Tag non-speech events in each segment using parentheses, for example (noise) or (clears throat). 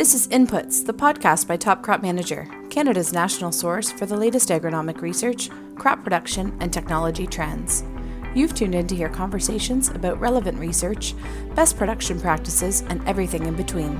This is Inputs, the podcast by Top Crop Manager, Canada's national source for the latest agronomic research, crop production, and technology trends. You've tuned in to hear conversations about relevant research, best production practices, and everything in between.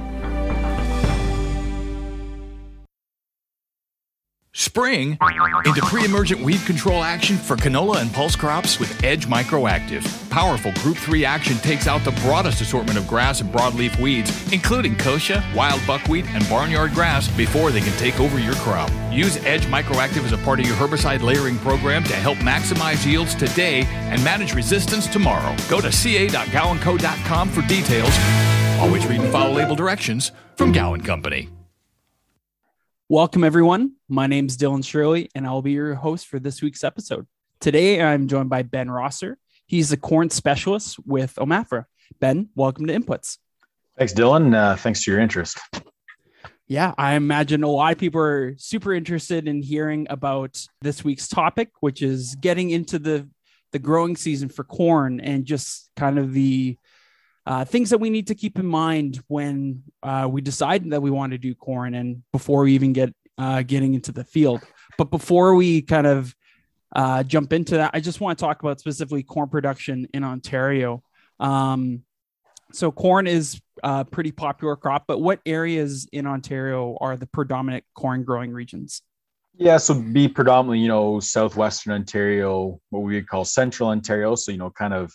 Spring into pre-emergent weed control action for canola and pulse crops with Edge Microactive. Powerful Group 3 action takes out the broadest assortment of grass and broadleaf weeds, including kochia, wild buckwheat, and barnyard grass before they can take over your crop. Use Edge Microactive as a part of your herbicide layering program to help maximize yields today and manage resistance tomorrow. Go to ca.gowanco.com for details. Always read and follow label directions from Gowan Company. Welcome, everyone. My name is Dylan Shirley, and I'll be your host for this week's episode. Today, I'm joined by Ben Rosser. He's a corn specialist with OMAFRA. Ben, welcome to Inputs. Thanks, Dylan. Uh, thanks for your interest. Yeah, I imagine a lot of people are super interested in hearing about this week's topic, which is getting into the the growing season for corn and just kind of the uh, things that we need to keep in mind when uh, we decide that we want to do corn and before we even get uh, getting into the field. But before we kind of uh, jump into that, I just want to talk about specifically corn production in Ontario. Um, so corn is a pretty popular crop, but what areas in Ontario are the predominant corn growing regions? Yeah, so be predominantly, you know, southwestern Ontario, what we would call central Ontario. So, you know, kind of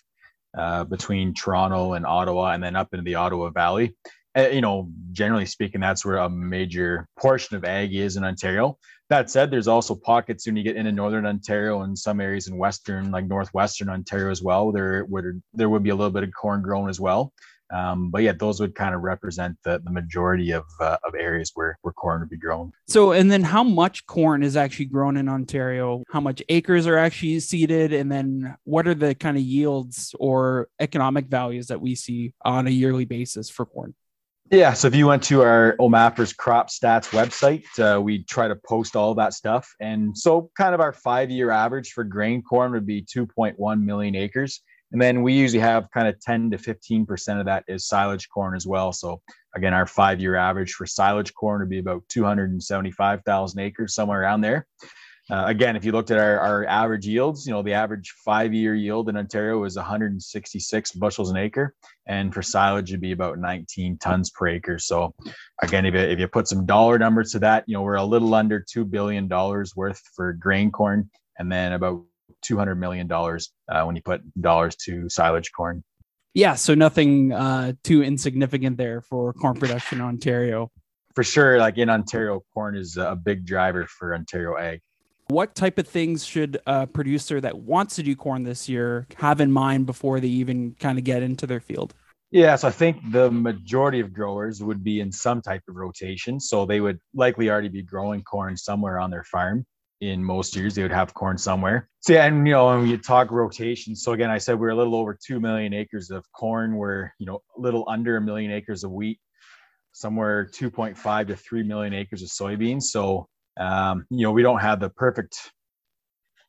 uh, between Toronto and Ottawa, and then up into the Ottawa Valley. Uh, you know, generally speaking, that's where a major portion of ag is in Ontario. That said, there's also pockets when you get into northern Ontario and some areas in western, like northwestern Ontario as well. There, where there would be a little bit of corn grown as well. Um, but yeah, those would kind of represent the, the majority of, uh, of areas where, where corn would be grown. So, and then how much corn is actually grown in Ontario? How much acres are actually seeded? And then what are the kind of yields or economic values that we see on a yearly basis for corn? Yeah, so if you went to our OMAFRA's crop stats website, uh, we try to post all that stuff. And so, kind of our five year average for grain corn would be 2.1 million acres. And then we usually have kind of 10 to 15% of that is silage corn as well. So again, our five year average for silage corn would be about 275,000 acres, somewhere around there. Uh, again, if you looked at our, our average yields, you know, the average five year yield in Ontario is 166 bushels an acre. And for silage, it'd be about 19 tons per acre. So again, if you, if you put some dollar numbers to that, you know, we're a little under $2 billion worth for grain corn and then about $200 million uh, when you put dollars to silage corn. Yeah, so nothing uh, too insignificant there for corn production in Ontario. For sure, like in Ontario, corn is a big driver for Ontario ag. What type of things should a producer that wants to do corn this year have in mind before they even kind of get into their field? Yeah, so I think the majority of growers would be in some type of rotation. So they would likely already be growing corn somewhere on their farm in most years they would have corn somewhere. So yeah, and you know, and we talk rotation, so again, I said we're a little over two million acres of corn. We're you know a little under a million acres of wheat, somewhere 2.5 to 3 million acres of soybeans. So um, you know, we don't have the perfect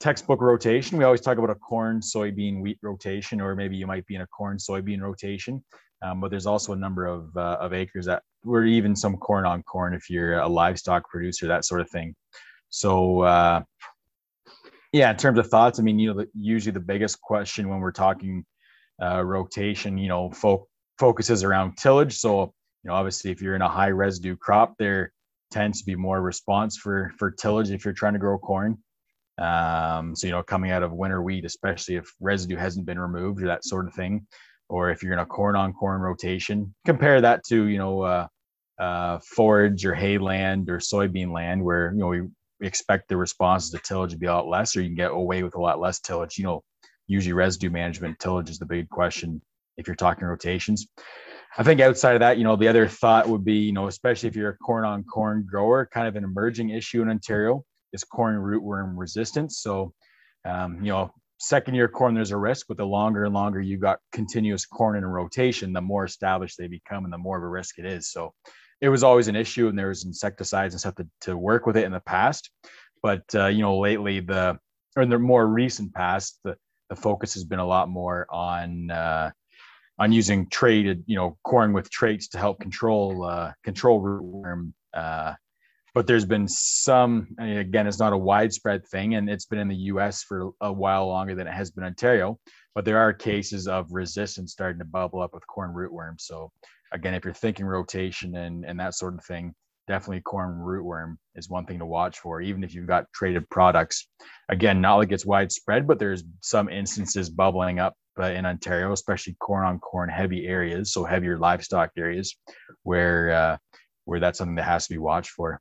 textbook rotation. We always talk about a corn, soybean, wheat rotation, or maybe you might be in a corn, soybean rotation. Um, but there's also a number of uh, of acres that we're even some corn on corn if you're a livestock producer, that sort of thing. So, uh, yeah, in terms of thoughts, I mean, you know, usually the biggest question when we're talking uh, rotation, you know, fo- focuses around tillage. So, you know, obviously, if you're in a high residue crop, there tends to be more response for for tillage if you're trying to grow corn. Um, so, you know, coming out of winter wheat, especially if residue hasn't been removed or that sort of thing, or if you're in a corn on corn rotation, compare that to, you know, uh, uh, forage or hay land or soybean land where, you know, we expect the responses to tillage to be a lot less, or you can get away with a lot less tillage. You know, usually residue management tillage is the big question if you're talking rotations. I think outside of that, you know, the other thought would be, you know, especially if you're a corn on corn grower, kind of an emerging issue in Ontario is corn rootworm resistance. So, um, you know, second year corn, there's a risk, but the longer and longer you got continuous corn in a rotation, the more established they become and the more of a risk it is. So, it was always an issue and there was insecticides and stuff to, to work with it in the past but uh, you know lately the or in the more recent past the, the focus has been a lot more on uh, on using traited, you know, corn with traits to help control uh, control rootworm. Uh, but there's been some. Again, it's not a widespread thing, and it's been in the U.S. for a while longer than it has been Ontario. But there are cases of resistance starting to bubble up with corn rootworm. So again, if you're thinking rotation and and that sort of thing, definitely corn rootworm is one thing to watch for, even if you've got traited products. Again, not like it's widespread, but there's some instances bubbling up uh, in Ontario, especially corn on corn heavy areas, so heavier livestock areas, where uh, where that's something that has to be watched for.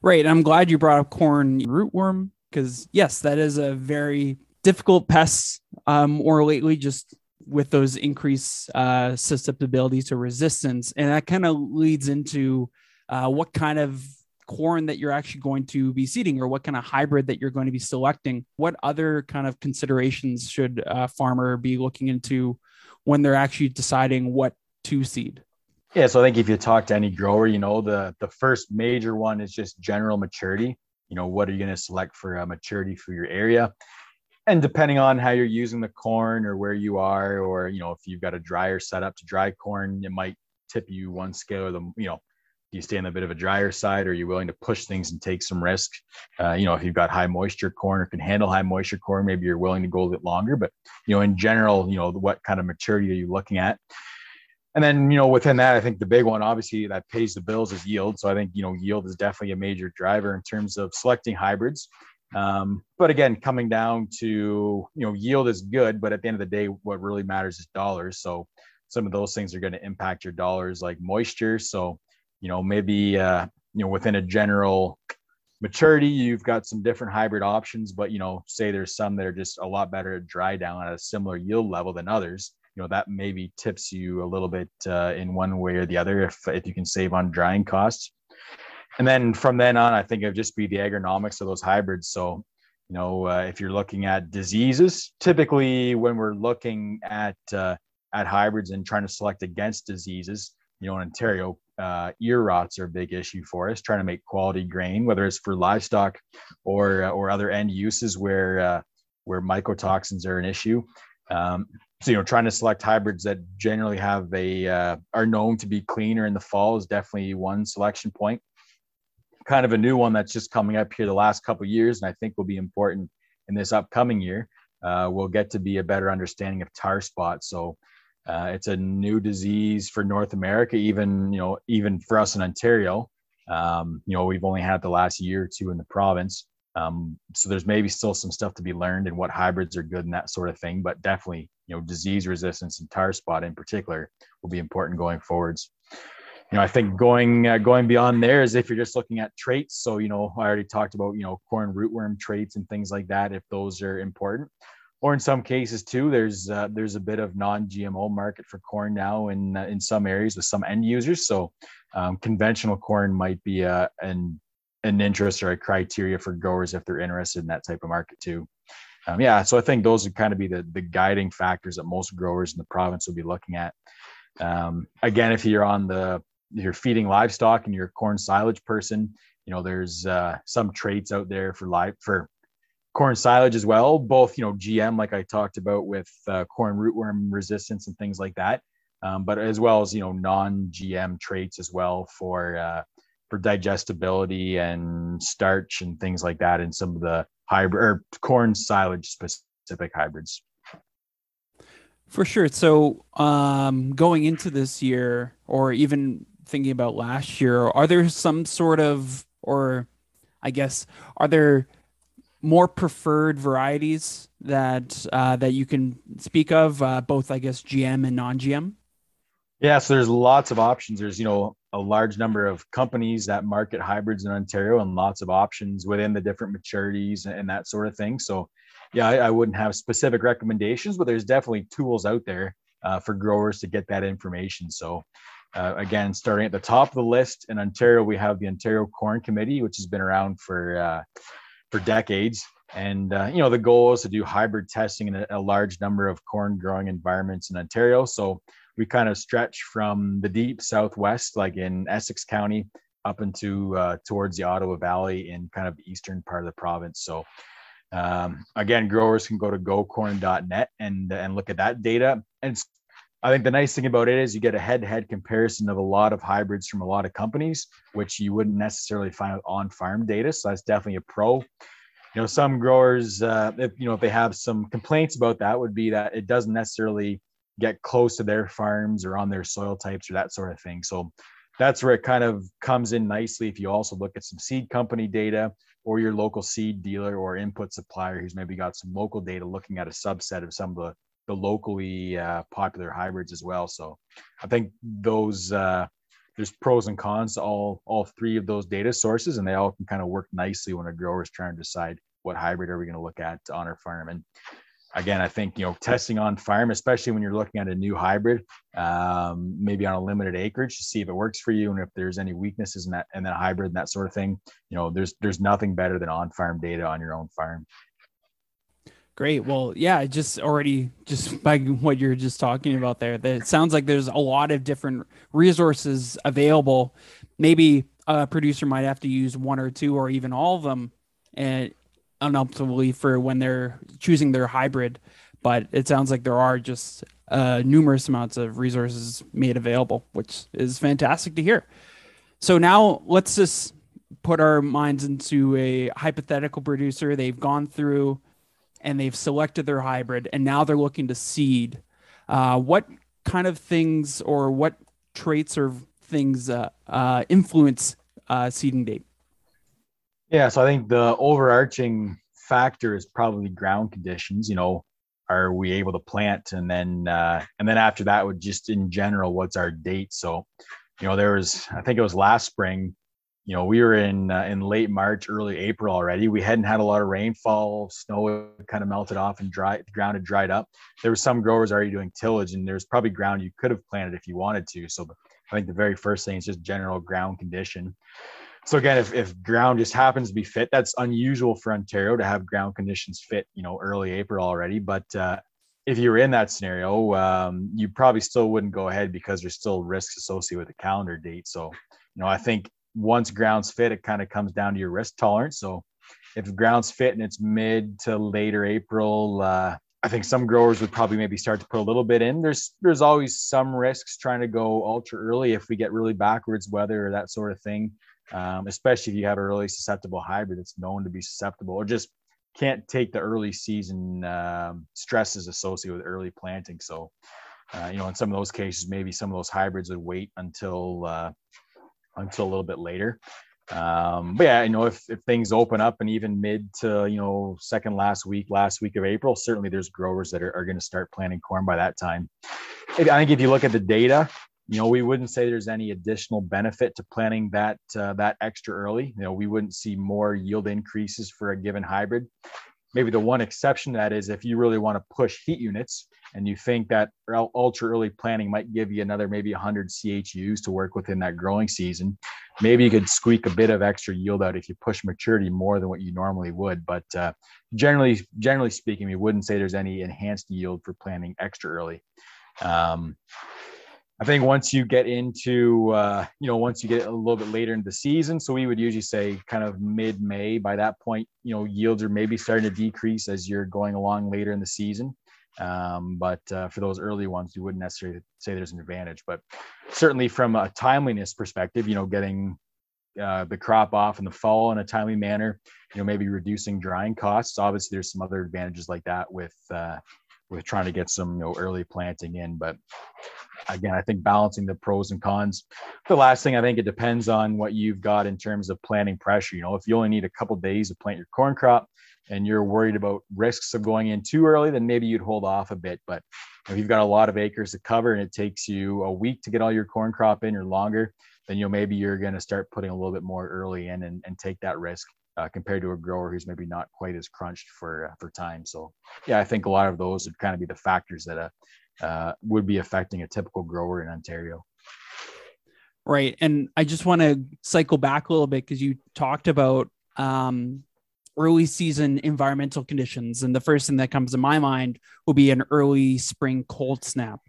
Right. I'm glad you brought up corn rootworm because yes, that is a very difficult pest. Um, or lately, just with those increased uh, susceptibility to resistance, and that kind of leads into uh, what kind of corn that you're actually going to be seeding or what kind of hybrid that you're going to be selecting. What other kind of considerations should a farmer be looking into when they're actually deciding what to seed? Yeah so i think if you talk to any grower you know the the first major one is just general maturity. You know what are you going to select for a maturity for your area and depending on how you're using the corn or where you are or you know if you've got a dryer set up to dry corn it might tip you one scale or the you know do you stay on a bit of a drier side? Or are you willing to push things and take some risk? Uh, you know if you've got high moisture corn or can handle high moisture corn maybe you're willing to go a bit longer. But you know in general you know what kind of maturity are you looking at? And then you know within that i think the big one obviously that pays the bills is yield. So i think you know yield is definitely a major driver in terms of selecting hybrids um, but again coming down to you know yield is good but at the end of the day what really matters is dollars. So some of those things are going to impact your dollars like moisture. So you know maybe uh, you know within a general maturity you've got some different hybrid options but you know say there's some that are just a lot better at dry down at a similar yield level than others you know that maybe tips you a little bit uh, in one way or the other if if you can save on drying costs and then from then on i think it would just be the agronomics of those hybrids so you know uh, if you're looking at diseases typically when we're looking at uh, at hybrids and trying to select against diseases you know in ontario uh, ear rots are a big issue for us. Trying to make quality grain, whether it's for livestock or uh, or other end uses where uh, where mycotoxins are an issue. Um, so you know, trying to select hybrids that generally have a uh, are known to be cleaner in the fall is definitely one selection point. Kind of a new one that's just coming up here the last couple years, and I think will be important in this upcoming year. Uh, we'll get to be a better understanding of tar spot. So uh, it's a new disease for North America, even you know, even for us in Ontario. Um, you know, we've only had the last year or two in the province, um, so there's maybe still some stuff to be learned and what hybrids are good and that sort of thing. But definitely, you know, disease resistance and tar spot in particular will be important going forwards. You know, I think going uh, going beyond there is if you're just looking at traits. So you know, I already talked about you know corn rootworm traits and things like that. If those are important, or in some cases too there's uh, there's a bit of non-gmo market for corn now in uh, in some areas with some end users so um, conventional corn might be a, uh, an an interest or a criteria for growers if they're interested in that type of market too um, yeah so i think those would kind of be the, the guiding factors that most growers in the province will be looking at um, again if you're on the you're feeding livestock and you're a corn silage person you know there's uh, some traits out there for live for corn silage as well, both you know GM like I talked about with uh, corn rootworm resistance and things like that, um, but as well as you know non-GM traits as well for uh, for digestibility and starch and things like that in some of the hybrid or corn silage specific hybrids. For sure. So um, going into this year, or even thinking about last year, are there some sort of, or I guess, are there more preferred varieties that uh, that you can speak of, uh, both I guess GM and non-GM? Yeah, so there's lots of options. There's you know a large number of companies that market hybrids in Ontario, and lots of options within the different maturities and that sort of thing. So, yeah, I, I wouldn't have specific recommendations, but there's definitely tools out there uh, for growers to get that information. So. Uh, again, starting at the top of the list in Ontario, we have the Ontario Corn Committee, which has been around for uh, for decades. And uh, you know, the goal is to do hybrid testing in a, a, large number of corn growing environments in Ontario. So we kind of stretch from the deep southwest, like in Essex County, up into uh, towards the Ottawa Valley in kind of the eastern part of the province. So um, again, growers can go to gocorn.net and and look at that data. And I think the nice thing about it is you get a head-to-head comparison of a lot of hybrids from a lot of companies, which you wouldn't necessarily find on farm data. So that's definitely a pro. You know, some growers, uh, if you know, if they have some complaints about that, would be that it doesn't necessarily get close to their farms or on their soil types or that sort of thing. So that's where it kind of comes in nicely. If you also look at some seed company data or your local seed dealer or input supplier who's maybe got some local data looking at a subset of some of the the locally uh, popular hybrids as well. So I think those uh, there's pros and cons to all all three of those data sources, and they all can kind of work nicely when a grower is trying to decide what hybrid are we going to look at on our farm. And again, I think you know testing on farm, especially when you're looking at a new hybrid, um, maybe on a limited acreage, to see if it works for you and if there's any weaknesses in that and that hybrid and that sort of thing. You know, there's there's nothing better than on farm data on your own farm. Great. Well, yeah, just already just by what you're just talking about there, that it sounds like there's a lot of different resources available. Maybe a producer might have to use one or two or even all of them and unoptimally for when they're choosing their hybrid. But it sounds like there are just uh, numerous amounts of resources made available, which is fantastic to hear. So now let's just put our minds into a hypothetical producer. They've gone through and they've selected their hybrid and now they're looking to seed. Uh, what kind of things or what traits or things uh, uh, influence uh, seeding date? Yeah, so I think the overarching factor is probably ground conditions. You know, are we able to plant, and then uh, and then after that, would just in general, what's our date? So, you know, there was I think it was last spring you know, we were in uh, in late March, early April already. We hadn't had a lot of rainfall. Snow kind of melted off and dry, the ground had dried up. There were some growers already doing tillage, and there's probably ground you could have planted if you wanted to. So I think the very first thing is just general ground condition. So again, if, if ground just happens to be fit, that's unusual for Ontario to have ground conditions fit, you know, early April already. But uh, if you were in that scenario, um, you probably still wouldn't go ahead because there's still risks associated with the calendar date. So, you know, I think once ground's fit, it kind of comes down to your risk tolerance. So if ground's fit and it's mid to later April, uh, I think some growers would probably maybe start to put a little bit in. There's there's always some risks trying to go ultra early if we get really backwards weather or that sort of thing. Um, especially if you have a really susceptible hybrid that's known to be susceptible or just can't take the early season um, stresses associated with early planting. So, uh, you know, in some of those cases, maybe some of those hybrids would wait until uh, until a little bit later. Um, but yeah, you know, if, if things open up and even mid to, you know, second last week, last week of April, certainly there's growers that are, are going to start planting corn by that time. I think if you look at the data, you know, we wouldn't say there's any additional benefit to planting that uh, that extra early. You know, we wouldn't see more yield increases for a given hybrid. Maybe the one exception to that is if you really want to push heat units, and you think that ultra early planting might give you another maybe 100 CHUs to work within that growing season, maybe you could squeak a bit of extra yield out if you push maturity more than what you normally would. But uh, generally, generally speaking, we wouldn't say there's any enhanced yield for planting extra early. Um, I think once you get into, uh, you know, once you get a little bit later in the season, so we would usually say kind of mid May. By that point, you know, yields are maybe starting to decrease as you're going along later in the season. Um, but uh, for those early ones, you wouldn't necessarily say there's an advantage. But certainly from a timeliness perspective, you know, getting uh, the crop off in the fall in a timely manner, you know, maybe reducing drying costs. Obviously, there's some other advantages like that with uh, with trying to get some you know early planting in. But again, I think balancing the pros and cons. The last thing I think it depends on what you've got in terms of planting pressure. You know, if you only need a couple days to plant your corn crop, and you're worried about risks of going in too early, then maybe you'd hold off a bit. But if you've got a lot of acres to cover and it takes you a week to get all your corn crop in or longer, then you know maybe you're going to start putting a little bit more early in and, and take that risk uh, compared to a grower who's maybe not quite as crunched for uh, for time. So yeah, I think a lot of those would kind of be the factors that uh, uh would be affecting a typical grower in Ontario. Right, and I just want to cycle back a little bit because you talked about um, early season environmental conditions. And the first thing that comes to my mind will be an early spring cold snap.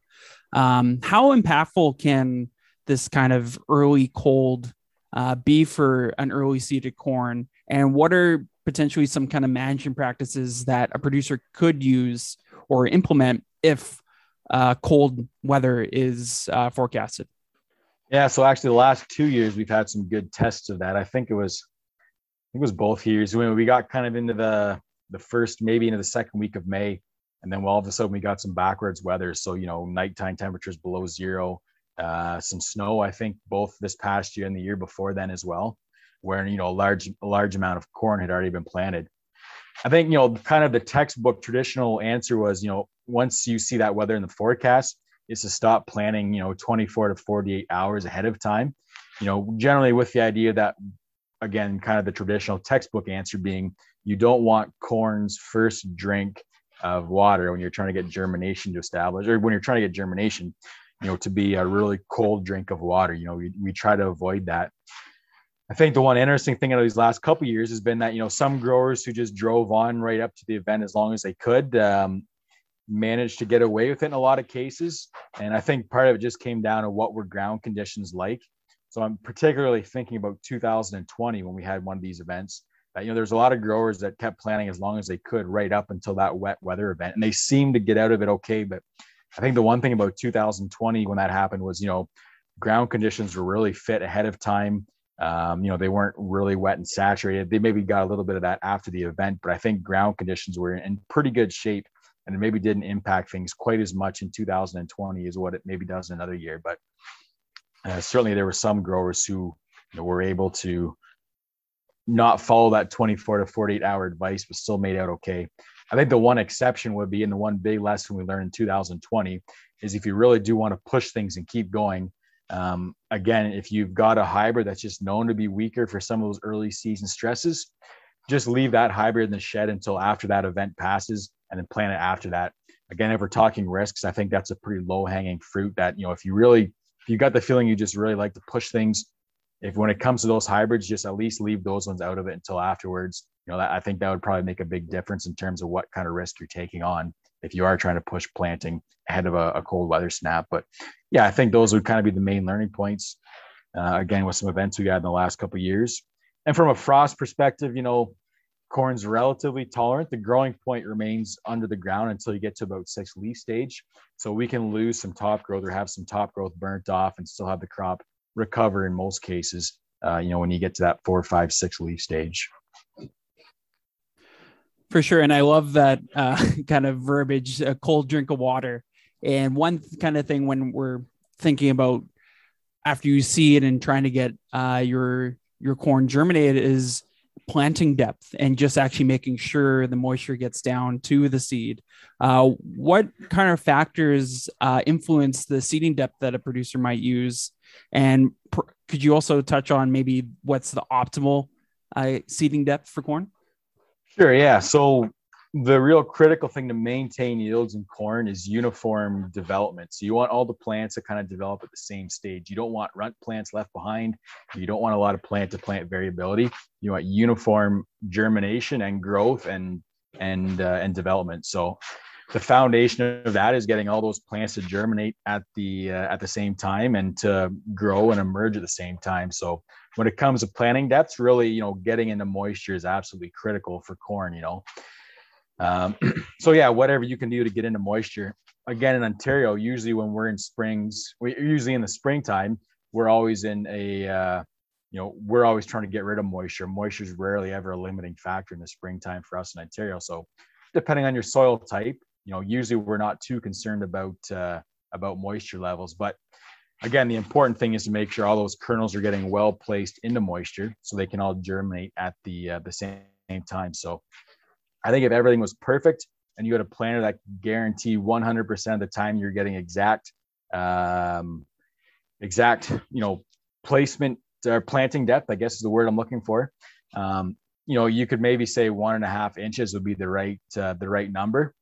Um, how impactful can this kind of early cold uh, be for an early seeded corn? And what are potentially some kind of management practices that a producer could use or implement if uh, cold weather is uh, forecasted. Yeah, so actually, the last two years we've had some good tests of that. I think it was, I think it was both years when we got kind of into the the first, maybe into the second week of May, and then all of a sudden we got some backwards weather. So you know, nighttime temperatures below zero, uh, some snow. I think both this past year and the year before then as well, where you know a large a large amount of corn had already been planted. I think you know, kind of the textbook traditional answer was you know once you see that weather in the forecast is to stop planning, you know, 24 to 48 hours ahead of time. You know, generally with the idea that, again, kind of the traditional textbook answer being you don't want corn's first drink of water when you're trying to get germination to establish, or when you're trying to get germination, you know, to be a really cold drink of water. You know, we, we try to avoid that. I think the one interesting thing of these last couple years has been that you know some growers who just drove on right up to the event as long as they could, um, managed to get away with it in a lot of cases. And I think part of it just came down to what were ground conditions like. So I'm particularly thinking about 2020 when we had one of these events. That, you know, there's a lot of growers that kept planning as long as they could right up until that wet weather event, and they seemed to get out of it okay. But I think the one thing about 2020 when that happened was, you know, ground conditions were really fit ahead of time. Um, you know, they weren't really wet and saturated. They maybe got a little bit of that after the event, but I think ground conditions were in pretty good shape and it maybe didn't impact things quite as much in 2020 as what it maybe does in another year. But uh, certainly there were some growers who you know, were able to not follow that 24 to 48 hour advice, but still made out okay. I think the one exception would be, and the one big lesson we learned in 2020 is if you really do want to push things and keep going. Um, again, if you've got a hybrid that's just known to be weaker for some of those early season stresses, just leave that hybrid in the shed until after that event passes and then plan it after that. Again, if we're talking risks, I think that's a pretty low hanging fruit that, you know, if you really, if you got the feeling you just really like to push things, if when it comes to those hybrids, just at least leave those ones out of it until afterwards. You know, that, I think that would probably make a big difference in terms of what kind of risk you're taking on if you are trying to push planting ahead of a, a cold weather snap. But yeah, I think those would kind of be the main learning points. Uh, again, with some events we had in the last couple years. And from a frost perspective, you know, corn's relatively tolerant. The growing point remains under the ground until you get to about six leaf stage. So we can lose some top growth or have some top growth burnt off and still have the crop recover in most cases, uh, you know, when you get to that four, five, six leaf stage. For sure. And I love that uh, (laughs) kind of verbiage, a cold drink of water. And one kind of thing when we're thinking about after you see it and trying to get uh, your your corn germinated is planting depth and just actually making sure the moisture gets down to the seed. Uh, what kind of factors uh, influence the seeding depth that a producer might use? And pr- could you also touch on maybe what's the optimal uh, seeding depth for corn? Sure. Yeah. So the real critical thing to maintain yields in corn is uniform development. So you want all the plants to kind of develop at the same stage. You don't want runt plants left behind. You don't want a lot of plant to plant variability. You want uniform germination and growth and and uh, and development. So the foundation of that is getting all those plants to germinate at the uh, at the same time and to grow and emerge at the same time. So when it comes to planting that's really, you know, getting into moisture is absolutely critical for corn. You know, um, (clears throat) so yeah, whatever you can do to get into moisture. Again, in Ontario, usually when we're in springs, we usually in the springtime, we're always in a, uh, you know, we're always trying to get rid of moisture. Moisture is rarely ever a limiting factor in the springtime for us in Ontario. So, depending on your soil type, you know, usually we're not too concerned about uh, about moisture levels. But again, the important thing is to make sure all those kernels are getting well placed into moisture, so they can all germinate at the uh, the same time. So I think if everything was perfect and you had a planner that guarantee 100% of the time you're getting exact, um, exact, you know, placement or planting depth, I guess is the word I'm looking for. Um, you know, you could maybe say one and a half inches would be the right, uh, the right number.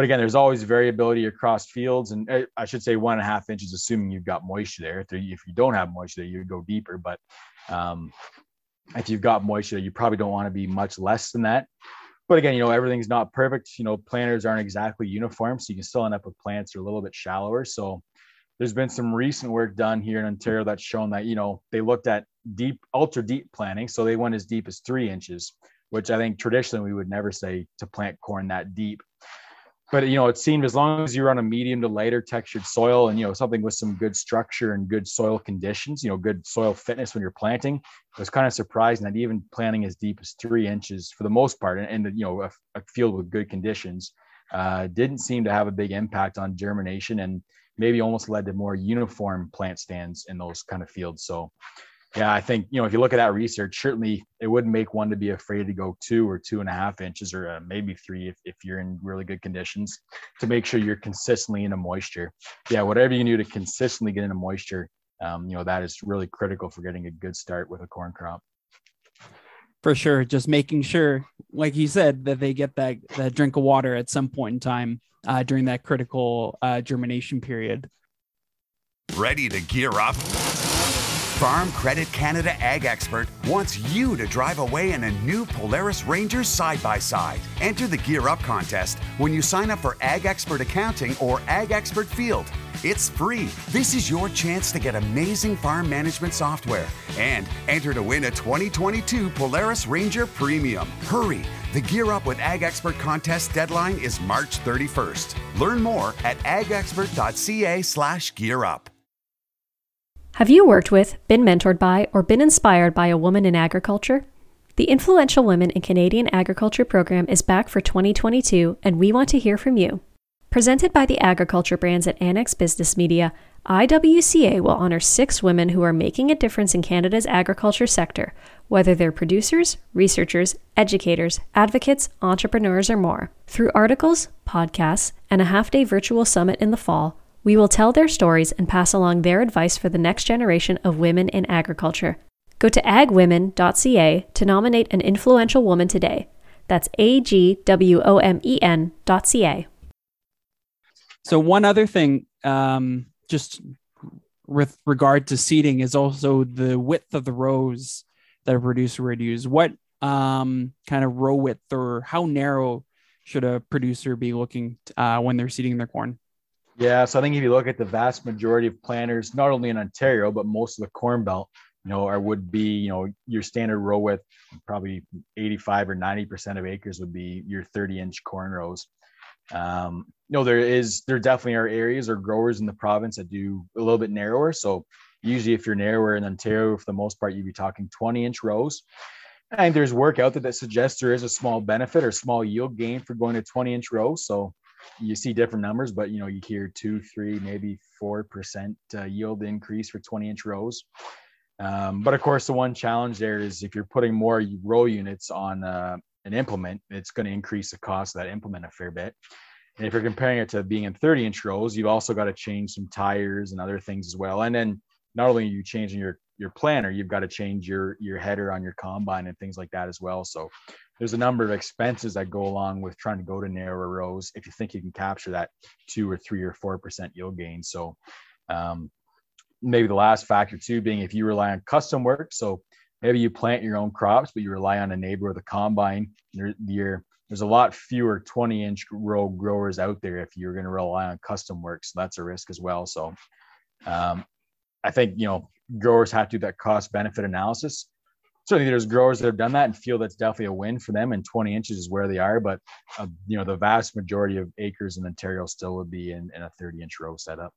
But again, there's always variability across fields, and uh, I should say one and a half inches, assuming you've got moisture there. If you don't have moisture, you go deeper. But um, if you've got moisture, you probably don't want to be much less than that but again, you know, everything's not perfect. You know, planters aren't exactly uniform, so you can still end up with plants that are a little bit shallower. So there's been some recent work done here in Ontario that's shown that, you know, they looked at deep, ultra deep planting. So they went as deep as three inches, which I think traditionally we would never say to plant corn that deep. But you know, it seemed as long as you're on a medium to lighter textured soil and you know something with some good structure and good soil conditions, you know, good soil fitness when you're planting, it was kind of surprising that even planting as deep as three inches for the most part, and, and you know, a, a, field with good conditions, uh, didn't seem to have a big impact on germination and maybe almost led to more uniform plant stands in those kind of fields. So yeah, I think you know if you look at that research, certainly it wouldn't make one to be afraid to go two or two and a half inches or uh, maybe three if, if you're in really good conditions to make sure you're consistently in a moisture. Yeah, whatever you can do to consistently get into moisture, um, you know that is really critical for getting a good start with a corn crop. For sure, just making sure, like you said, that they get that that drink of water at some point in time uh, during that critical uh, germination period. Ready to gear up? Farm Credit Canada Ag Expert wants you to drive away in a new Polaris Ranger side by side. Enter the Gear Up contest when you sign up for Ag Expert Accounting or Ag Expert Field. It's free. This is your chance to get amazing farm management software and enter to win a 2022 Polaris Ranger Premium. Hurry! The Gear Up with Ag Expert contest deadline is March 31st. Learn more at agexpert.ca/gearup. Have you worked with, been mentored by, or been inspired by a woman in agriculture? The Influential Women in Canadian Agriculture program is back for 2022, and we want to hear from you. Presented by the agriculture brands at Annex Business Media, IWCA will honor six women who are making a difference in Canada's agriculture sector, whether they're producers, researchers, educators, advocates, entrepreneurs, or more. Through articles, podcasts, and a half day virtual summit in the fall, we will tell their stories and pass along their advice for the next generation of women in agriculture. Go to agwomen.ca to nominate an influential woman today. That's A G W O M E N.ca. So, one other thing, um, just with regard to seeding, is also the width of the rows that a producer would use. What um, kind of row width or how narrow should a producer be looking uh, when they're seeding their corn? Yeah, so I think if you look at the vast majority of planters, not only in Ontario but most of the Corn Belt, you know, or would be you know your standard row width, probably 85 or 90 percent of acres would be your 30 inch corn rows. Um, you know, there is there definitely are areas or growers in the province that do a little bit narrower. So usually, if you're narrower in Ontario, for the most part, you'd be talking 20 inch rows. And there's work out there that suggests there is a small benefit or small yield gain for going to 20 inch rows. So you see different numbers, but you know you hear two, three, maybe four percent uh, yield increase for 20 inch rows. Um, but of course, the one challenge there is if you're putting more row units on uh, an implement, it's going to increase the cost of that implement a fair bit. And if you're comparing it to being in 30 inch rows, you've also got to change some tires and other things as well. And then not only are you changing your your planter, you've got to change your your header on your combine and things like that as well. So there's a number of expenses that go along with trying to go to narrower rows if you think you can capture that two or three or four percent yield gain. So um, maybe the last factor too being if you rely on custom work. So maybe you plant your own crops, but you rely on a neighbor with a combine. You're, you're, there's a lot fewer 20 inch row growers out there if you're going to rely on custom work. So that's a risk as well. So um, I think, you know, growers have to do that cost benefit analysis. Certainly there's growers that have done that and feel that's definitely a win for them and 20 inches is where they are but uh, you know the vast majority of acres in ontario still would be in, in a 30 inch row setup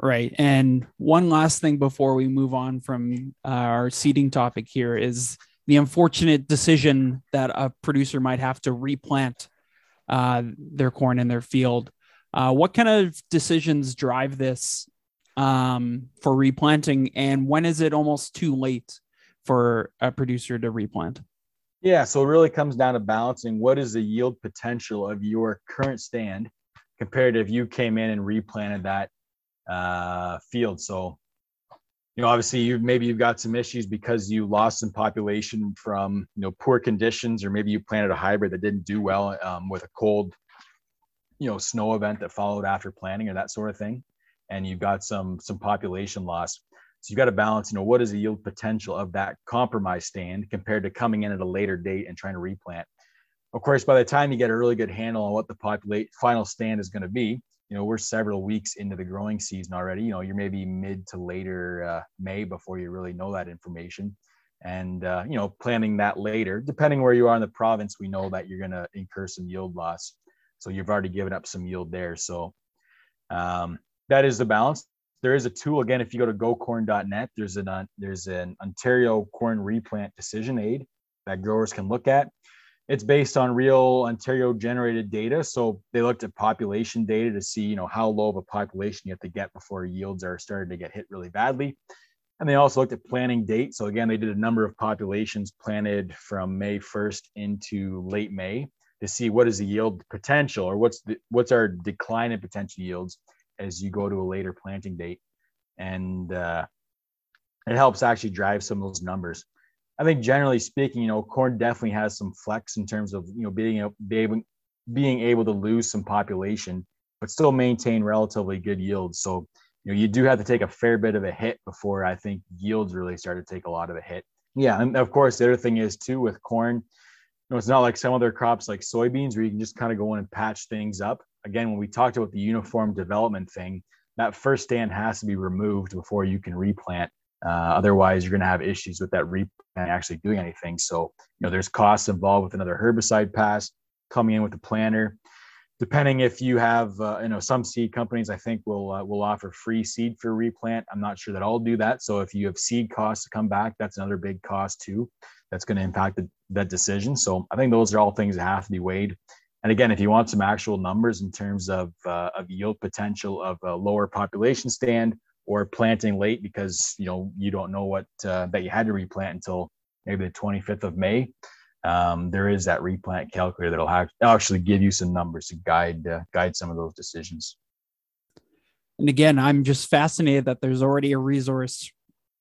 right and one last thing before we move on from uh, our seeding topic here is the unfortunate decision that a producer might have to replant uh, their corn in their field. Uh, what kind of decisions drive this um, for replanting, and when is it almost too late for a producer to replant? Yeah, so it really comes down to balancing what is the yield potential of your current stand compared to if you came in and replanted that uh, field. So, you know, obviously, you maybe you've got some issues because you lost some population from you know poor conditions, or maybe you planted a hybrid that didn't do well um, with a cold, you know, snow event that followed after planting, or that sort of thing and you've got some some population loss. So you've got to balance, you know, what is the yield potential of that compromise stand compared to coming in at a later date and trying to replant. Of course, by the time you get a really good handle on what the populate final stand is going to be, you know, we're several weeks into the growing season already. You know, you're maybe mid to later uh, May before you really know that information. and uh, you know planning that later depending where you are in the province we know that you're going to incur some yield loss so you've already given up some yield there so um, that is the balance. There is a tool again if you go to gocorn.net there's an uh, there's an ontario corn replant decision aid that growers can look at. It's based on real ontario generated data so they looked at population data to see you know how low of a population you have to get before yields are starting to get hit really badly. And they also looked at planting date. So again, they did a number of populations planted from May 1st into late May to see what is the yield potential or what's the, what's our decline in potential yields as you go to a later planting date. And uh, it helps actually drive some of those numbers. I think generally speaking, you know, corn definitely has some flex in terms of you know being able being able to lose some population, but still maintain relatively good yields. So you know, you do have to take a fair bit of a hit before I think yields really start to take a lot of a hit. Yeah, and of course the other thing is too with corn, you know, it's not like some other crops like soybeans where you can just kind of go in and patch things up. Again, when we talked about the uniform development thing, that first stand has to be removed before you can replant. Uh, otherwise, you're going to have issues with that replant actually doing anything. So, you know, there's costs involved with another herbicide pass coming in with the planter. Depending if you have uh, you know some seed companies i think will uh, will offer free seed for replant. I'm not sure that i'll do that. So if you have seed costs to come back that's another big cost too that's going to impact the, that decision. So i think those are all things that have to be weighed and again if you want some actual numbers in terms of uh, of yield potential of a lower population stand or planting late because you know you don't know what uh, that you had to replant until maybe the 25th of may um, there is that replant calculator that'll have, actually give you some numbers to guide uh, guide some of those decisions. And again, I'm just fascinated that there's already a resource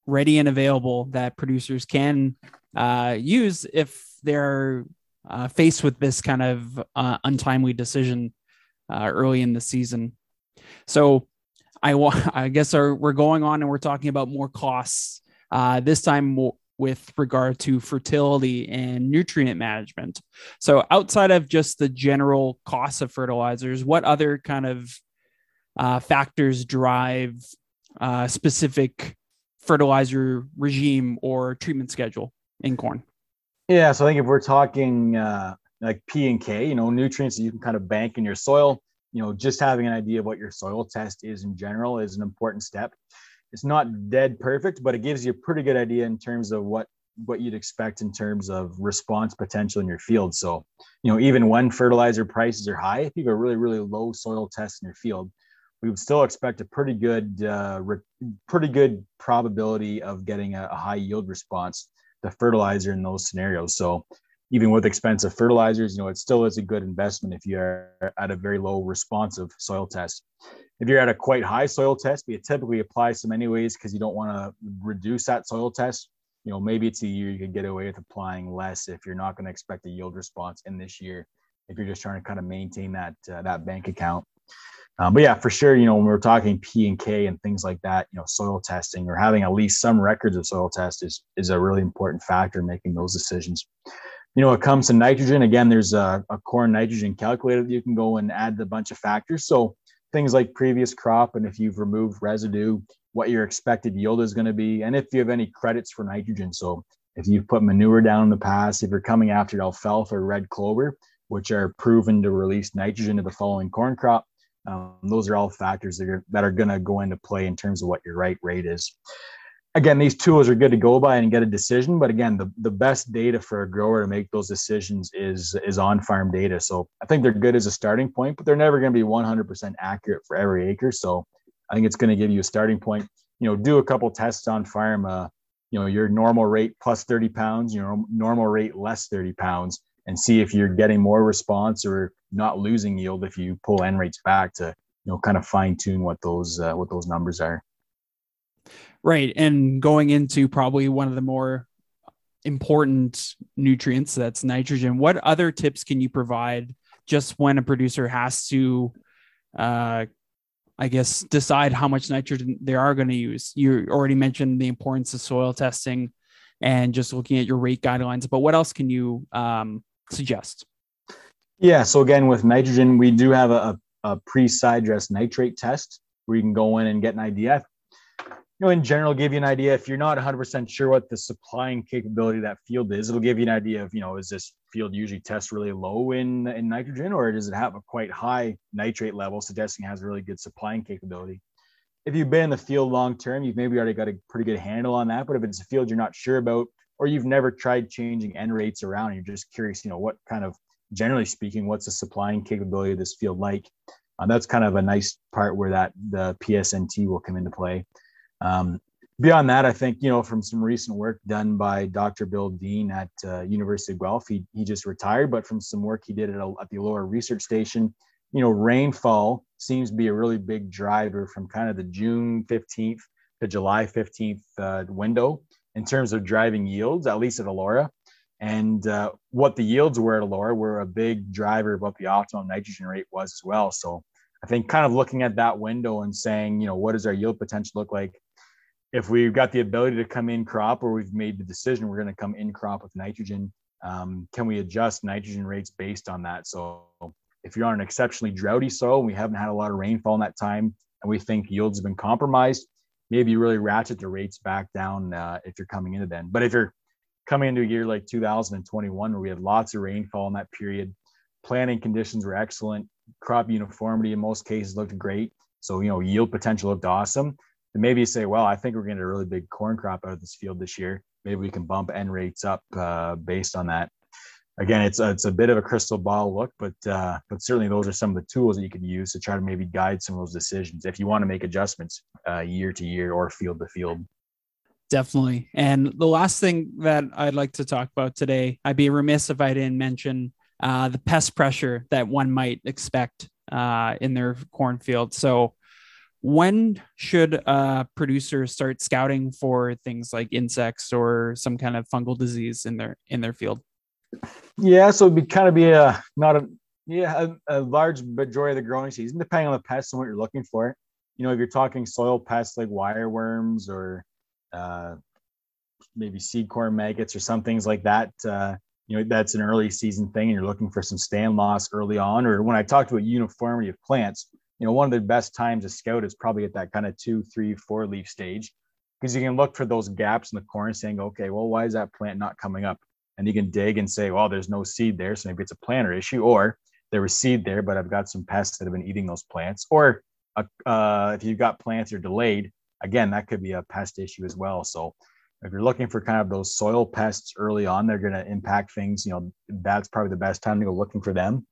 ready and available that producers can uh, use if they're uh, faced with this kind of uh, untimely decision uh, early in the season. So I, (laughs) I guess our, we're going on and we're talking about more costs. Uh, this time, with regard to fertility and nutrient management. So, outside of just the general cost of fertilizers, what other kind of uh, factors drive uh, specific fertilizer regime or treatment schedule in corn? Yeah, so I think if we're talking uh, like P and K, you know, nutrients that you can kind of bank in your soil, you know, just having an idea of what your soil test is in general is an important step it's not dead perfect, but it gives you a pretty good idea in terms of what what you'd expect in terms of response potential in your field. So, you know, even when fertilizer prices are high, if you have a really really low soil test in your field, we would still expect a pretty good uh, re- pretty good probability of getting a, a high yield response to fertilizer in those scenarios. So, even with expensive fertilizers, you know, it still is a good investment if you are at a very low responsive soil test if you're at a quite high soil test, you typically apply some anyways because you don't want to reduce that soil test. You know, maybe it's a year you could get away with applying less if you're not going to expect a yield response in this year. If you're just trying to kind of maintain that uh, that bank account. Um, but yeah, for sure, you know, when we're talking P and K and things like that, you know, soil testing or having at least some records of soil test is is a really important factor in making those decisions. You know, it comes to nitrogen. Again, there's a, a corn nitrogen calculator that you can go and add a bunch of factors. So things like previous crop and if you've removed residue, what your expected yield is going to be, and if you have any credits for nitrogen. So if you've put manure down in the past, if you're coming after alfalfa or red clover, which are proven to release nitrogen to the following corn crop, um, those are all factors that are, that are going to go into play in terms of what your right rate is again, these tools are good to go by and get a decision. But again, the, the best data for a grower to make those decisions is is on farm data. So I think they're good as a starting point, but they're never going to be 100% accurate for every acre. So I think it's going to give you a starting point. You know, do a couple tests on farm. Uh, you know, your normal rate plus 30 pounds, your normal rate less 30 pounds, and see if you're getting more response or not losing yield if you pull N rates back to you know kind of fine tune what those uh, what those numbers are. Right. And going into probably one of the more important nutrients that's nitrogen, what other tips can you provide just when a producer has to, uh, I guess, decide how much nitrogen they are going to use? You already mentioned the importance of soil testing and just looking at your rate guidelines, but what else can you um, suggest? Yeah. So, again, with nitrogen, we do have a, a pre side dress nitrate test where you can go in and get an idea you know, in general, give you an idea. If you're not 100% sure what the supplying capability of that field is, it'll give you an idea of, you know, is this field usually test really low in, in nitrogen or does it have a quite high nitrate level, suggesting it has a really good supplying capability? If you've been in the field long term, you've maybe already got a pretty good handle on that. But if it's a field you're not sure about, or you've never tried changing N rates around, you're just curious, you know, what kind of, generally speaking, what's the supplying capability of this field like? Uh, that's kind of a nice part where that the PSNT will come into play. Um, beyond that, I think you know from some recent work done by Dr. Bill Deen at uh, University of Guelph, he, he just retired, but from some work he did at, a, at the Elora Research Station, you know, rainfall seems to be a really big driver from kind of the June 15th to July 15th uh, window in terms of driving yields, at least at Elora. And uh, what the yields were at Elora were a big driver of what the optimal nitrogen rate was as well. So I think kind of looking at that window and saying, you know, what does our yield potential look like? If we've got the ability to come in crop or we've made the decision we're going to come in crop with nitrogen, um, can we adjust nitrogen rates based on that? So if you're on an exceptionally droughty soil and we haven't had a lot of rainfall in that time and we think yields have been compromised, maybe you really ratchet the rates back down uh, if you're coming into then. But if you're coming into a year like 2021 where we had lots of rainfall in that period, planting conditions were excellent, crop uniformity in most cases looked great. So, you know, yield potential looked awesome. And maybe you say, well, I think we're going getting a really big corn crop out of this field this year. Maybe we can bump N rates up uh, based on that. Again, it's a, it's a bit of a crystal ball look, but uh, but certainly those are some of the tools that you can use to try to maybe guide some of those decisions if you want to make adjustments uh, year to year or field to field. Definitely. And the last thing that I'd like to talk about today, I'd be remiss if I didn't mention uh, the pest pressure that one might expect uh, in their cornfield. So, when should a producer start scouting for things like insects or some kind of fungal disease in their in their field? Yeah, so it'd be kind of be a not a yeah a, a large majority of the growing season, depending on the pests and what you're looking for. You know, if you're talking soil pests like wireworms or uh, maybe seed corn maggots or some things like that, uh, you know that's an early season thing and you're looking for some stand loss early on. Or when i talked about uniformity of plants you know one of the best times to scout is probably at that kind of two three four leaf stage. Because you can look for those gaps in the corn saying okay well why is that plant not coming up? And you can dig and say well there's no seed there so maybe it's a planter issue or there was seed there but i've got some pests that have been eating those plants. Or uh, uh if you've got plants that are delayed again that could be a pest issue as well so if you're looking for kind of those soil pests early on, they're going to impact things. You know, that's probably the best time to go looking for them.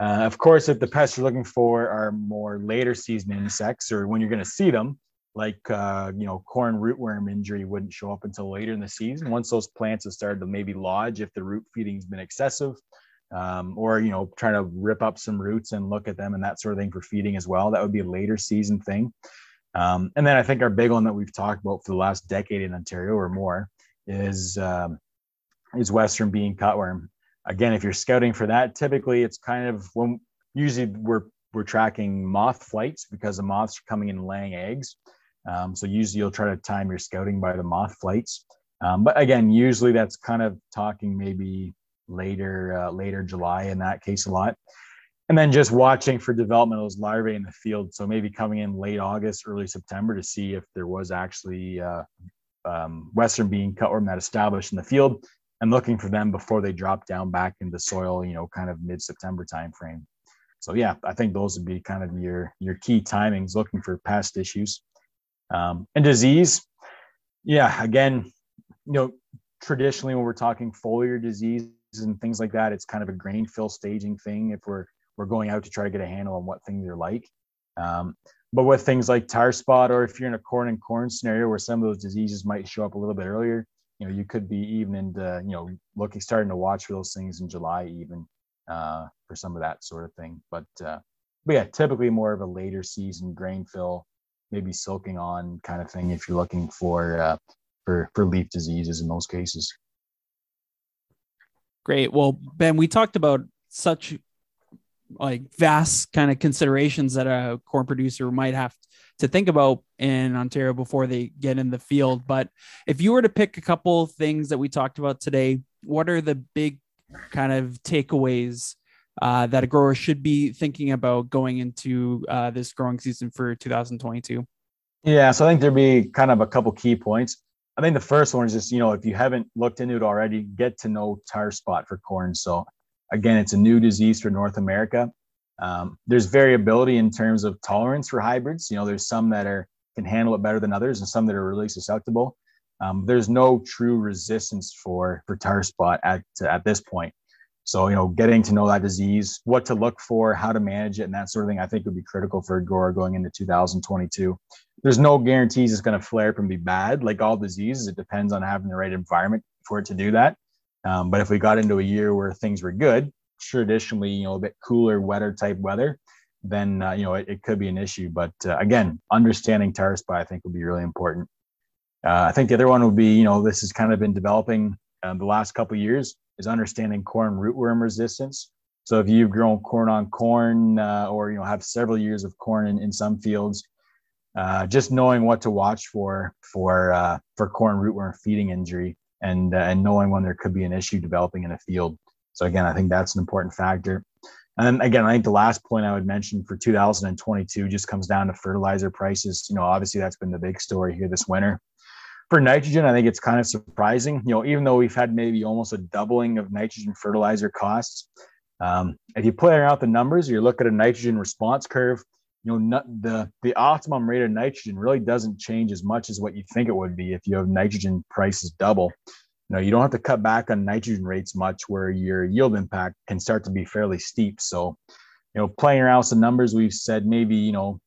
Uh, of course, if the pests you're looking for are more later season insects or when you're going to see them, like uh, you know, corn rootworm injury wouldn't show up until later in the season. Once those plants have started to maybe lodge, if the root feeding's been excessive, um, or you know, trying to rip up some roots and look at them and that sort of thing for feeding as well, that would be a later season thing. Um, and then I think our big one that we've talked about for the last decade in Ontario or more is um, is Western bean cutworm. Again, if you're scouting for that, typically it's kind of when usually we're we're tracking moth flights because the moths are coming in laying eggs. Um, so usually you'll try to time your scouting by the moth flights. Um, but again, usually that's kind of talking maybe later uh, later July in that case a lot and then just watching for development of those larvae in the field. So maybe coming in late August, early September to see if there was actually uh, um, Western bean cutworm that established in the field and looking for them before they drop down back into soil, you know, kind of mid-September timeframe. So yeah, I think those would be kind of your your key timings looking for pest issues. Um, and disease, yeah, again, you know, traditionally when we're talking foliar disease and things like that, it's kind of a grain fill staging thing. If we're we're going out to try to get a handle on what things are like. Um, but with things like tar spot, or if you're in a corn and corn scenario where some of those diseases might show up a little bit earlier, you know, you could be even into, you know, looking, starting to watch for those things in July, even uh, for some of that sort of thing. But, uh, but yeah, typically more of a later season grain fill, maybe silking on kind of thing if you're looking for uh, for for leaf diseases in those cases. Great. Well, Ben, we talked about such like vast kind of considerations that a corn producer might have to think about in Ontario before they get in the field. But if you were to pick a couple things that we talked about today, what are the big kind of takeaways uh, that a grower should be thinking about going into uh, this growing season for 2022? Yeah, so I think there'd be kind of a couple key points. I think the first one is just, you know, if you haven't looked into it already, get to know tar spot for corn. So again, it's a new disease for North America. Um, there's variability in terms of tolerance for hybrids. You know, there's some that are can handle it better than others, and some that are really susceptible. Um, there's no true resistance for for tar spot at at this point. So, you know, getting to know that disease, what to look for, how to manage it, and that sort of thing, I think would be critical for a grower going into 2022. There's no guarantees it's going to flare up and be bad. Like all diseases, it depends on having the right environment for it to do that. Um, but if we got into a year where things were good, traditionally, you know, a bit cooler, wetter type weather, then uh, you know it, it, could be an issue. But uh, again, understanding tar spot, I think, would be really important. Uh, I think the other one would be, you know, this has kind of been developing um, the last couple years is understanding corn rootworm resistance. So if you've grown corn on corn, uh, or you know have several years of corn in, in some fields, uh, just knowing what to watch for for for corn rootworm feeding injury, and uh, and knowing when there could be an issue developing in a field. So again, I think that's an important factor. And again, I think the last point I would mention for 2022 just comes down to fertilizer prices. You know, obviously that's been the big story here this winter for nitrogen, I think it's kind of surprising. You know, even though we've had maybe almost a doubling of nitrogen fertilizer costs, um, if you play out the numbers, you look at a nitrogen response curve. You know, the the optimum rate of nitrogen really doesn't change as much as what you think it would be if you have nitrogen prices double. You know, you don't have to cut back on nitrogen rates much, where your yield impact can start to be fairly steep. So, you know, playing around with some numbers, we've said maybe you know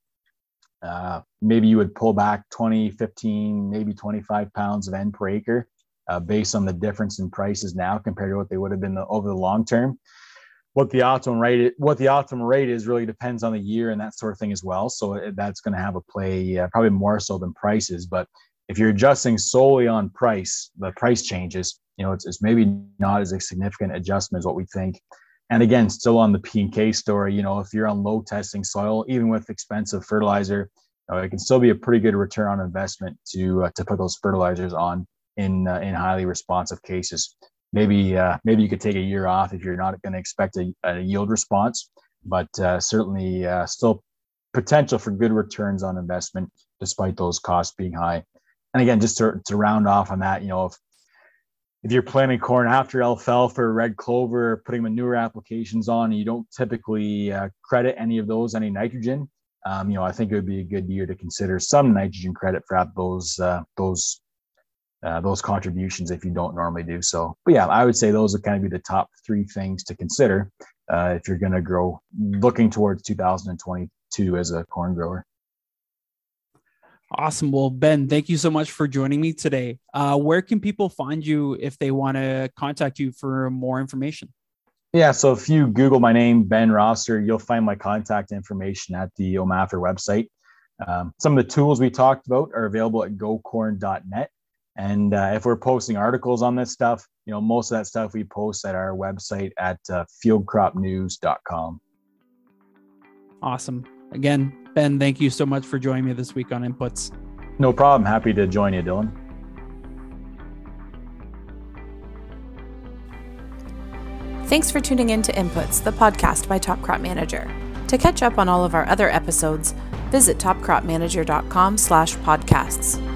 uh, maybe you would pull back 20, 15, maybe 25 pounds of N per acre uh, based on the difference in prices now compared to what they would have been the, over the long term. What the optimum rate, what the optimum rate is, really depends on the year and that sort of thing as well. So that's going to have a play, uh, probably more so than prices. But if you're adjusting solely on price, the price changes. You know, it's, it's maybe not as a significant adjustment as what we think. And again, still on the P and K story, you know, if you're on low testing soil, even with expensive fertilizer, uh, it can still be a pretty good return on investment to uh, to put those fertilizers on in uh, in highly responsive cases. Maybe uh, maybe you could take a year off if you're not going to expect a, a, yield response, but uh, certainly uh, still potential for good returns on investment despite those costs being high. And again, just to, to round off on that, you know, if if you're planting corn after alfalfa or red clover, putting manure applications on, and you don't typically uh, credit any of those any nitrogen, um, you know, I think it would be a good year to consider some nitrogen credit for those uh, those uh, those contributions if you don't normally do so. But yeah, I would say those would kind of be the top three things to consider uh, if you're going to grow looking towards 2022 as a corn grower. Awesome. Well, Ben, thank you so much for joining me today. Uh, where can people find you if they want to contact you for more information? Yeah, so if you Google my name, Ben Rosser, you'll find my contact information at the OMAFRA website. Um, some of the tools we talked about are available at gocorn.net. And uh, if we're posting articles on this stuff, you know, most of that stuff we post at our website at uh, fieldcropnews.com. Awesome. Again, Ben, thank you so much for joining me this week on Inputs. No problem. Happy to join you, Dylan. Thanks for tuning in to Inputs, the podcast by Top Crop Manager. To catch up on all of our other episodes, visit topcropmanager.com slash podcasts.